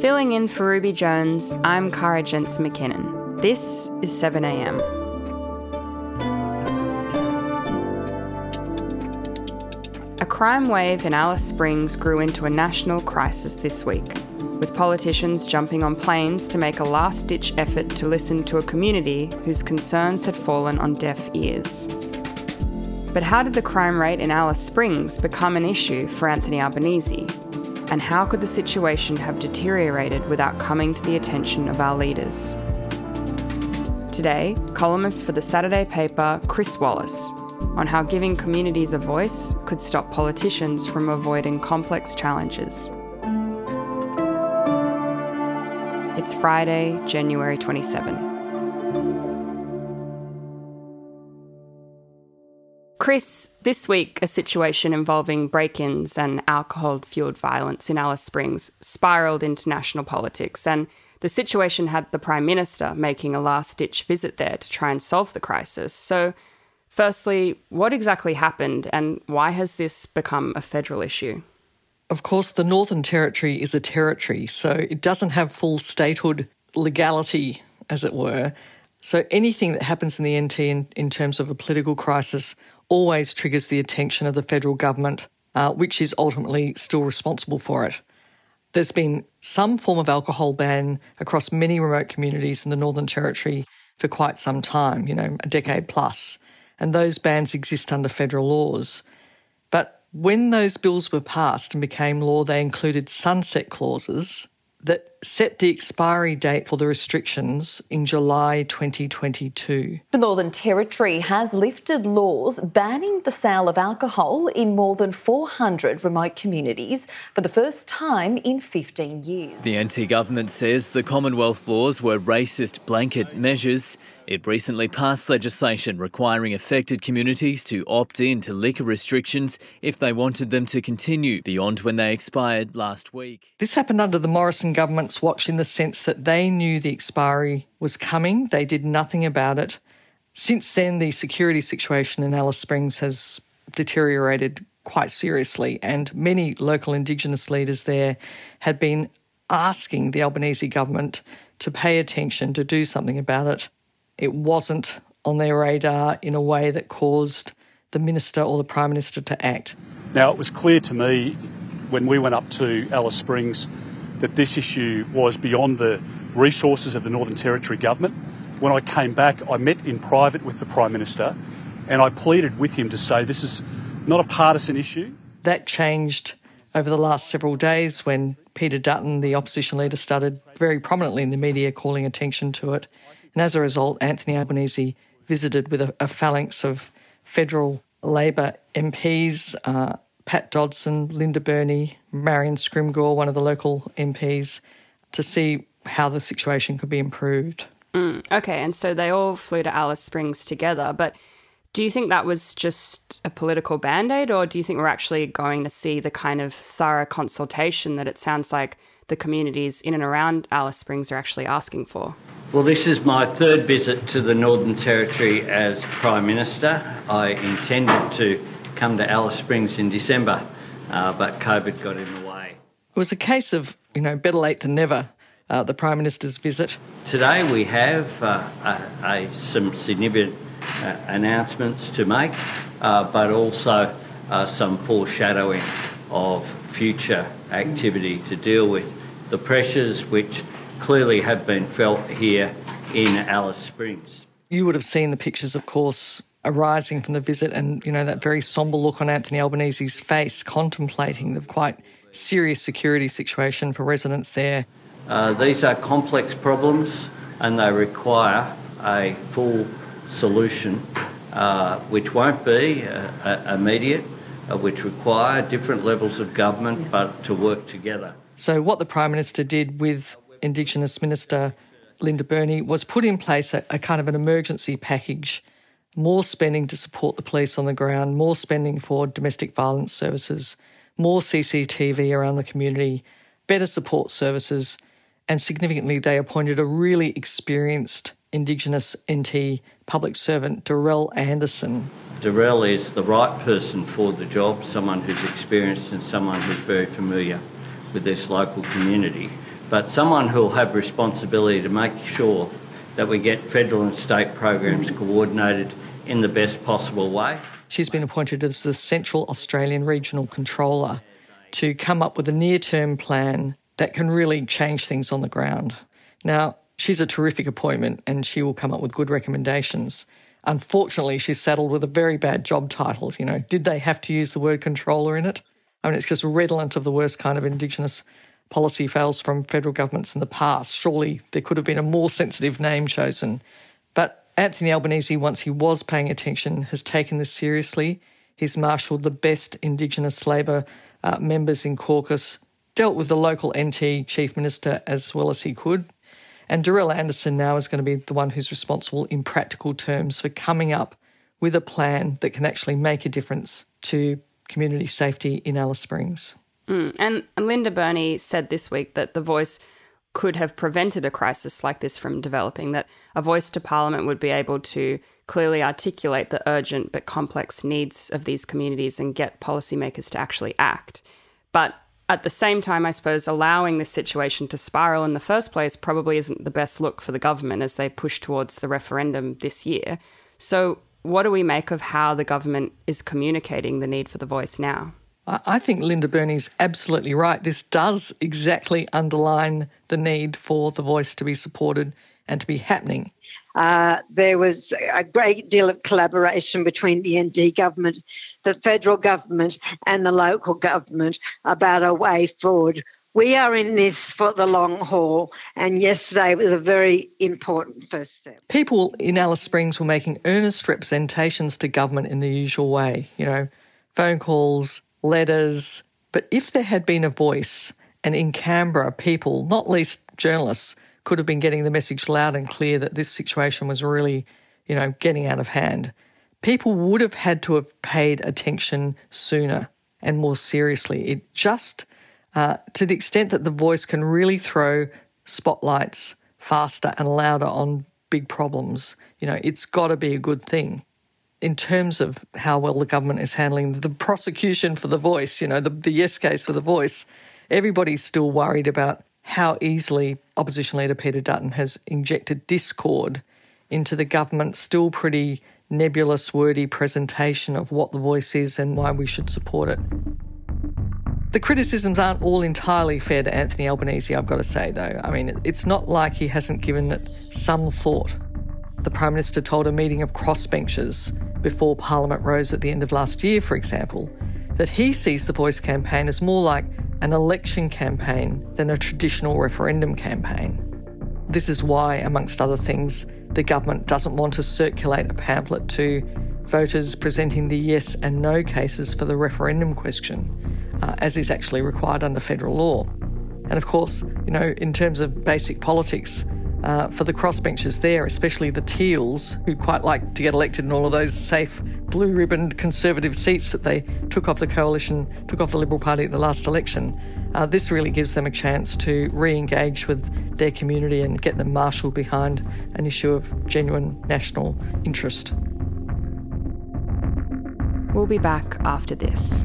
Filling in for Ruby Jones, I'm Kara Jensen McKinnon. This is 7am. A crime wave in Alice Springs grew into a national crisis this week, with politicians jumping on planes to make a last ditch effort to listen to a community whose concerns had fallen on deaf ears. But how did the crime rate in Alice Springs become an issue for Anthony Albanese? And how could the situation have deteriorated without coming to the attention of our leaders? Today, columnist for the Saturday paper, Chris Wallace, on how giving communities a voice could stop politicians from avoiding complex challenges. It's Friday, January 27. Chris, this week a situation involving break ins and alcohol fueled violence in Alice Springs spiralled into national politics, and the situation had the Prime Minister making a last ditch visit there to try and solve the crisis. So, firstly, what exactly happened, and why has this become a federal issue? Of course, the Northern Territory is a territory, so it doesn't have full statehood legality, as it were. So anything that happens in the NT in, in terms of a political crisis always triggers the attention of the federal government, uh, which is ultimately still responsible for it. There's been some form of alcohol ban across many remote communities in the Northern Territory for quite some time, you know, a decade plus, and those bans exist under federal laws. But when those bills were passed and became law, they included sunset clauses that set the expiry date for the restrictions in July 2022. The Northern Territory has lifted laws banning the sale of alcohol in more than 400 remote communities for the first time in 15 years. The NT government says the Commonwealth laws were racist blanket measures. It recently passed legislation requiring affected communities to opt in to liquor restrictions if they wanted them to continue beyond when they expired last week. This happened under the Morrison government's watch in the sense that they knew the expiry was coming, they did nothing about it. Since then, the security situation in Alice Springs has deteriorated quite seriously, and many local Indigenous leaders there had been asking the Albanese government to pay attention, to do something about it. It wasn't on their radar in a way that caused the minister or the prime minister to act. Now, it was clear to me when we went up to Alice Springs that this issue was beyond the resources of the Northern Territory government. When I came back, I met in private with the Prime Minister and I pleaded with him to say this is not a partisan issue. That changed over the last several days when Peter Dutton, the opposition leader, started very prominently in the media calling attention to it. And as a result, Anthony Albanese visited with a, a phalanx of federal Labor MPs, uh, Pat Dodson, Linda Burney, Marion Scrymgour, one of the local MPs, to see how the situation could be improved. Mm, okay, and so they all flew to Alice Springs together, but do you think that was just a political band aid, or do you think we're actually going to see the kind of thorough consultation that it sounds like the communities in and around Alice Springs are actually asking for? Well, this is my third visit to the Northern Territory as Prime Minister. I intended to come to Alice Springs in December, uh, but COVID got in the way. It was a case of, you know, better late than never, uh, the Prime Minister's visit. Today we have uh, a, a, some significant uh, announcements to make, uh, but also uh, some foreshadowing of future activity to deal with the pressures which clearly have been felt here in Alice Springs. You would have seen the pictures, of course, arising from the visit and, you know, that very sombre look on Anthony Albanese's face, contemplating the quite serious security situation for residents there. Uh, these are complex problems and they require a full solution, uh, which won't be uh, immediate, uh, which require different levels of government, but to work together. So, what the Prime Minister did with Indigenous Minister Linda Burney was put in place a, a kind of an emergency package more spending to support the police on the ground, more spending for domestic violence services, more CCTV around the community, better support services, and significantly, they appointed a really experienced Indigenous NT public servant, Dorrelle Anderson. Dorrelle is the right person for the job, someone who's experienced and someone who's very familiar with this local community, but someone who'll have responsibility to make sure that we get federal and state programs coordinated in the best possible way. She's been appointed as the Central Australian Regional Controller to come up with a near term plan that can really change things on the ground. Now, she's a terrific appointment and she will come up with good recommendations. Unfortunately, she's saddled with a very bad job title. You know, did they have to use the word controller in it? I mean, it's just redolent of the worst kind of Indigenous policy fails from federal governments in the past. Surely there could have been a more sensitive name chosen. But Anthony Albanese, once he was paying attention, has taken this seriously. He's marshalled the best Indigenous Labor uh, members in caucus, dealt with the local NT Chief Minister as well as he could, and Dorrelle Anderson now is going to be the one who's responsible in practical terms for coming up with a plan that can actually make a difference to community safety in Alice Springs. Mm. And Linda Burney said this week that the voice could have prevented a crisis like this from developing, that a voice to Parliament would be able to clearly articulate the urgent but complex needs of these communities and get policymakers to actually act. But at the same time, I suppose allowing this situation to spiral in the first place probably isn't the best look for the government as they push towards the referendum this year. So, what do we make of how the government is communicating the need for the voice now? I think Linda Burney's absolutely right. This does exactly underline the need for the voice to be supported and to be happening. Uh, there was a great deal of collaboration between the NT government, the federal government, and the local government about a way forward. We are in this for the long haul, and yesterday was a very important first step. People in Alice Springs were making earnest representations to government in the usual way, you know, phone calls, letters. But if there had been a voice, and in Canberra, people, not least journalists, could have been getting the message loud and clear that this situation was really, you know, getting out of hand. People would have had to have paid attention sooner and more seriously. It just, uh, to the extent that the voice can really throw spotlights faster and louder on big problems, you know, it's got to be a good thing. In terms of how well the government is handling the prosecution for the voice, you know, the, the yes case for the voice, everybody's still worried about how easily opposition leader Peter Dutton has injected discord into the government's still pretty nebulous, wordy presentation of what the voice is and why we should support it. The criticisms aren't all entirely fair to Anthony Albanese, I've got to say, though. I mean, it's not like he hasn't given it some thought. The Prime Minister told a meeting of crossbenchers before Parliament rose at the end of last year, for example, that he sees the Voice campaign as more like an election campaign than a traditional referendum campaign. This is why, amongst other things, the government doesn't want to circulate a pamphlet to voters presenting the yes and no cases for the referendum question, uh, as is actually required under federal law. And of course, you know, in terms of basic politics, uh, for the crossbenchers there, especially the Teals, who quite like to get elected in all of those safe blue ribboned conservative seats that they took off the coalition, took off the Liberal Party at the last election. Uh, this really gives them a chance to re engage with their community and get them marshalled behind an issue of genuine national interest. We'll be back after this.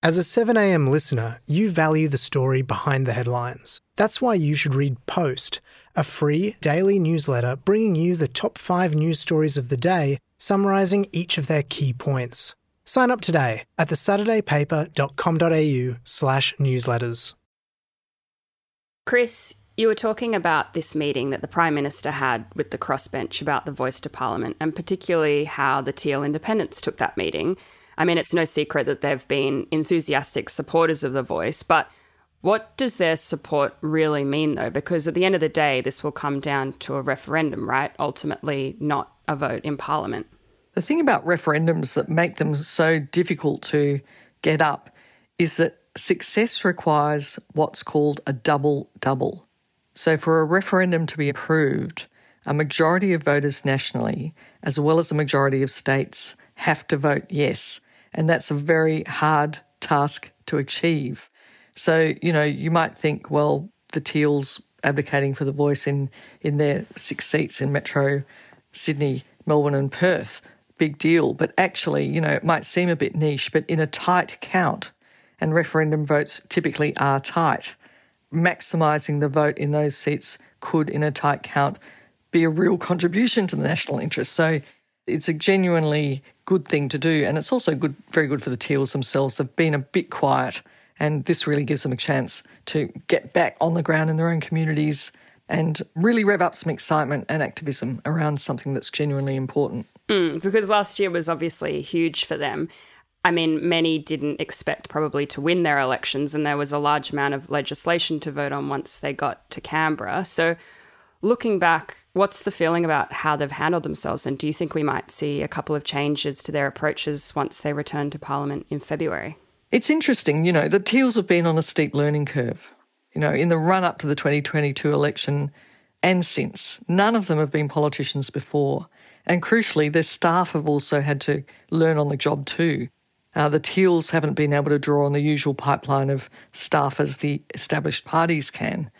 As a 7am listener, you value the story behind the headlines. That's why you should read Post, a free daily newsletter bringing you the top five news stories of the day, summarising each of their key points. Sign up today at thesaturdaypaper.com.au slash newsletters. Chris, you were talking about this meeting that the Prime Minister had with the crossbench about the voice to Parliament, and particularly how the Teal Independents took that meeting. I mean, it's no secret that they've been enthusiastic supporters of The Voice, but What does their support really mean, though? Because at the end of the day, this will come down to a referendum, right? Ultimately, not a vote in Parliament. The thing about referendums that make them so difficult to get up is that success requires what's called a double double. So, for a referendum to be approved, a majority of voters nationally, as well as a majority of states, have to vote yes. And that's a very hard task to achieve. So, you know, you might think, well, the Teals advocating for the voice in, in their six seats in Metro Sydney, Melbourne, and Perth, big deal. But actually, you know, it might seem a bit niche, but in a tight count, and referendum votes typically are tight, maximising the vote in those seats could, in a tight count, be a real contribution to the national interest. So it's a genuinely good thing to do. And it's also good, very good for the Teals themselves. They've been a bit quiet, and this really gives them a chance to get back on the ground in their own communities and really rev up some excitement and activism around something that's genuinely important. Mm, because last year was obviously huge for them. I mean, many didn't expect probably to win their elections, and there was a large amount of legislation to vote on once they got to Canberra. So, looking back, what's the feeling about how they've handled themselves? And do you think we might see a couple of changes to their approaches once they return to Parliament in February? It's interesting, you know, the Teals have been on a steep learning curve. You know, in the run up to the 2022 election and since, none of them have been politicians before. And crucially, their staff have also had to learn on the job too. Uh, the Teals haven't been able to draw on the usual pipeline of staff as the established parties can.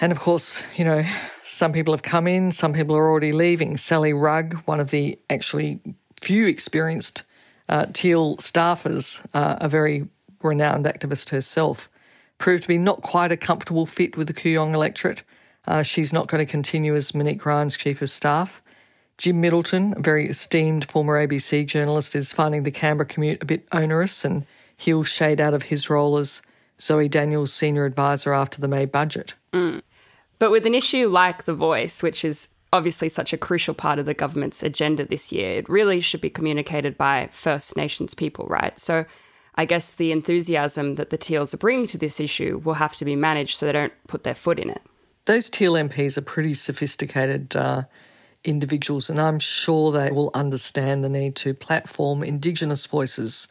And of course, you know, some people have come in, some people are already leaving. Sally Rugg, one of the actually few experienced uh, Teal staffers, uh, a very renowned activist herself, proved to be not quite a comfortable fit with the Kooyong electorate. Uh, she's not going to continue as Monique Ryan's chief of staff. Jim Middleton, a very esteemed former ABC journalist, is finding the Canberra commute a bit onerous and he'll shade out of his role as Zoe Daniel's senior advisor after the May budget. Mm. But with an issue like The Voice, which is obviously such a crucial part of the government's agenda this year, it really should be communicated by First Nations people, right? So I guess the enthusiasm that the Teals are bringing to this issue will have to be managed so they don't put their foot in it. Those Teal MPs are pretty sophisticated uh, individuals, and I'm sure they will understand the need to platform Indigenous voices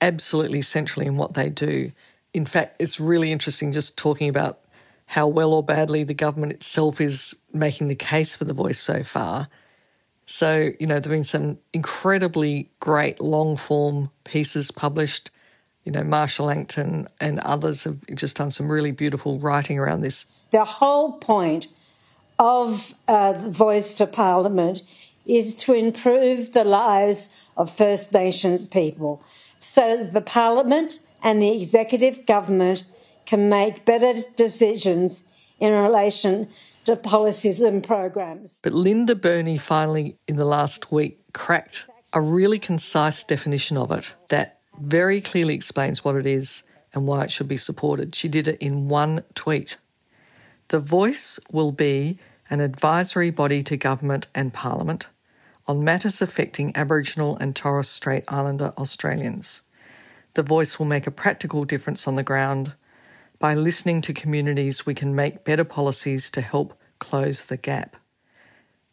absolutely centrally in what they do. In fact, it's really interesting just talking about how well or badly the government itself is making the case for the voice so far. So, you know, there have been some incredibly great long form pieces published. You know, Marcia Langton and others have just done some really beautiful writing around this. The whole point of uh, Voice to Parliament is to improve the lives of First Nations people so the Parliament and the executive government can make better decisions in relation to policies and programs. But Linda Burney finally, in the last week, cracked a really concise definition of it that very clearly explains what it is and why it should be supported. She did it in one tweet. The voice will be an advisory body to government and parliament on matters affecting Aboriginal and Torres Strait Islander Australians. The voice will make a practical difference on the ground. By listening to communities, we can make better policies to help close the gap.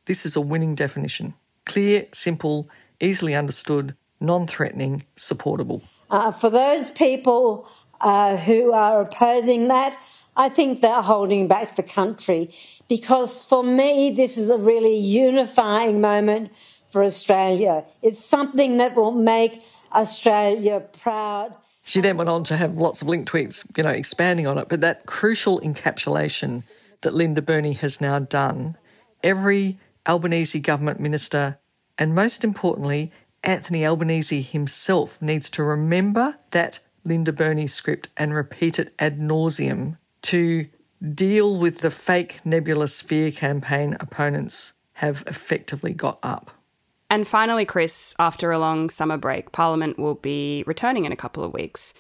This is a winning definition clear, simple, easily understood, non threatening, supportable. Uh, for those people uh, who are opposing that, I think they're holding back the country because for me, this is a really unifying moment for Australia. It's something that will make Australia proud. She then went on to have lots of link tweets, you know, expanding on it. But that crucial encapsulation that Linda Burney has now done, every Albanese government minister, and most importantly, Anthony Albanese himself needs to remember that Linda Burney script and repeat it ad nauseum to deal with the fake nebulous fear campaign opponents have effectively got up. And finally, Chris, after a long summer break, Parliament will be returning in a couple of weeks.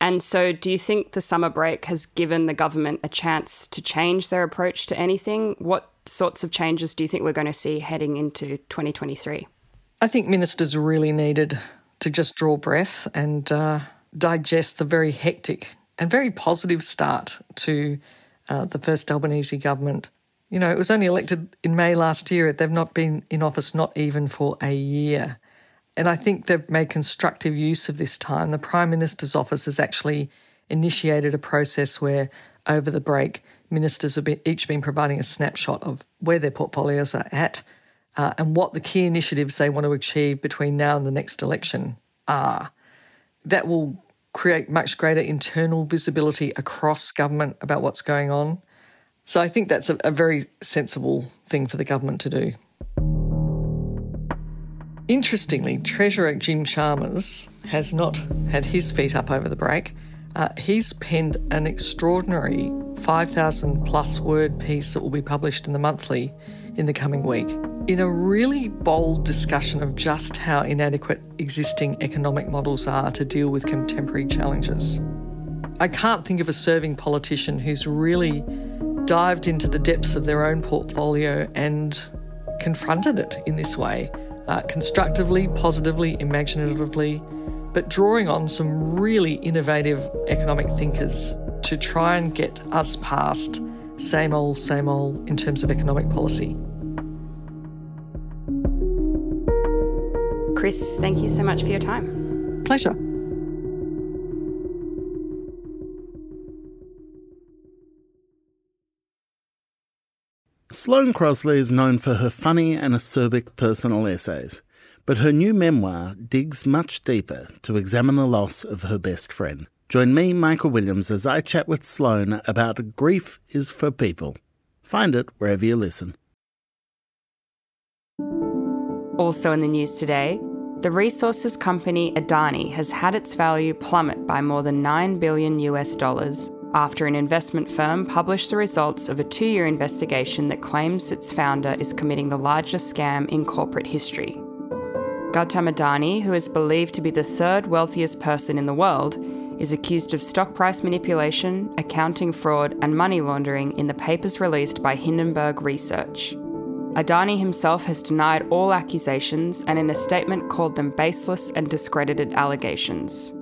And so, do you think the summer break has given the government a chance to change their approach to anything? What sorts of changes do you think we're going to see heading into 2023? I think ministers really needed to just draw breath and uh, digest the very hectic and very positive start to uh, the first Albanese government. You know, it was only elected in May last year. They've not been in office not even for a year. And I think they've made constructive use of this time. The Prime Minister's office has actually initiated a process where, over the break, ministers have been, each been providing a snapshot of where their portfolios are at uh, and what the key initiatives they want to achieve between now and the next election are. That will create much greater internal visibility across government about what's going on. So I think that's a, a very sensible thing for the government to do. Interestingly, Treasurer Jim Chalmers has not had his feet up over the break. Uh, he's penned an extraordinary 5,000 plus word piece that will be published in the monthly in the coming week in a really bold discussion of just how inadequate existing economic models are to deal with contemporary challenges. I can't think of a serving politician who's really dived into the depths of their own portfolio and confronted it in this way, uh, constructively, positively, imaginatively, but drawing on some really innovative economic thinkers to try and get us past same old, same old in terms of economic policy. Chris, thank you so much for your time. Pleasure. Sloane Crosley is known for her funny and acerbic personal essays, but her new memoir digs much deeper to examine the loss of her best friend. Join me, Michael Williams, as I chat with Sloane about Grief is for People. Find it wherever you listen. Also in the news today, the resources company Adani has had its value plummet by more than 9 billion US dollars after an investment firm published the results of a two year investigation that claims its founder is committing the largest scam in corporate history. Gautam Adani, who is believed to be the third wealthiest person in the world, is accused of stock price manipulation, accounting fraud, and money laundering in the papers released by Hindenburg Research. Adani himself has denied all accusations and in a statement called them baseless and discredited allegations.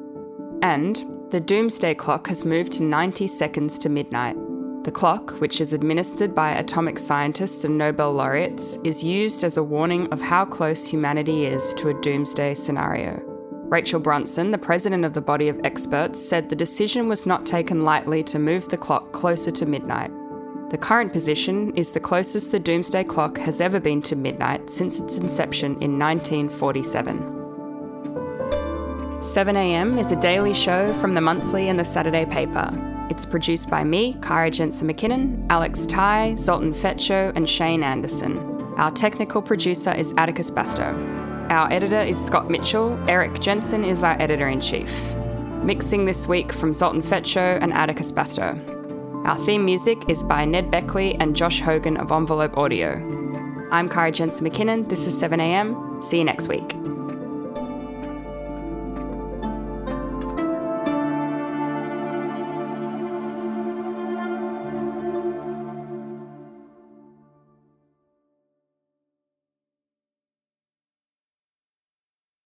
And the doomsday clock has moved to 90 seconds to midnight. The clock, which is administered by atomic scientists and Nobel laureates, is used as a warning of how close humanity is to a doomsday scenario. Rachel Bronson, the president of the body of experts, said the decision was not taken lightly to move the clock closer to midnight. The current position is the closest the doomsday clock has ever been to midnight since its inception in 1947. 7am is a daily show from the monthly and the Saturday paper. It's produced by me, Kara Jensen McKinnon, Alex Tighe, Zoltan Fesco, and Shane Anderson. Our technical producer is Atticus Bastow. Our editor is Scott Mitchell. Erik Jensen is our editor in chief. Mixing this week from Zoltan Fesco and Atticus Bastow. Our theme music is by Ned Beckley and Josh Hogan of Envelope Audio. I'm Kara Jensen McKinnon. This is 7am. See you next week.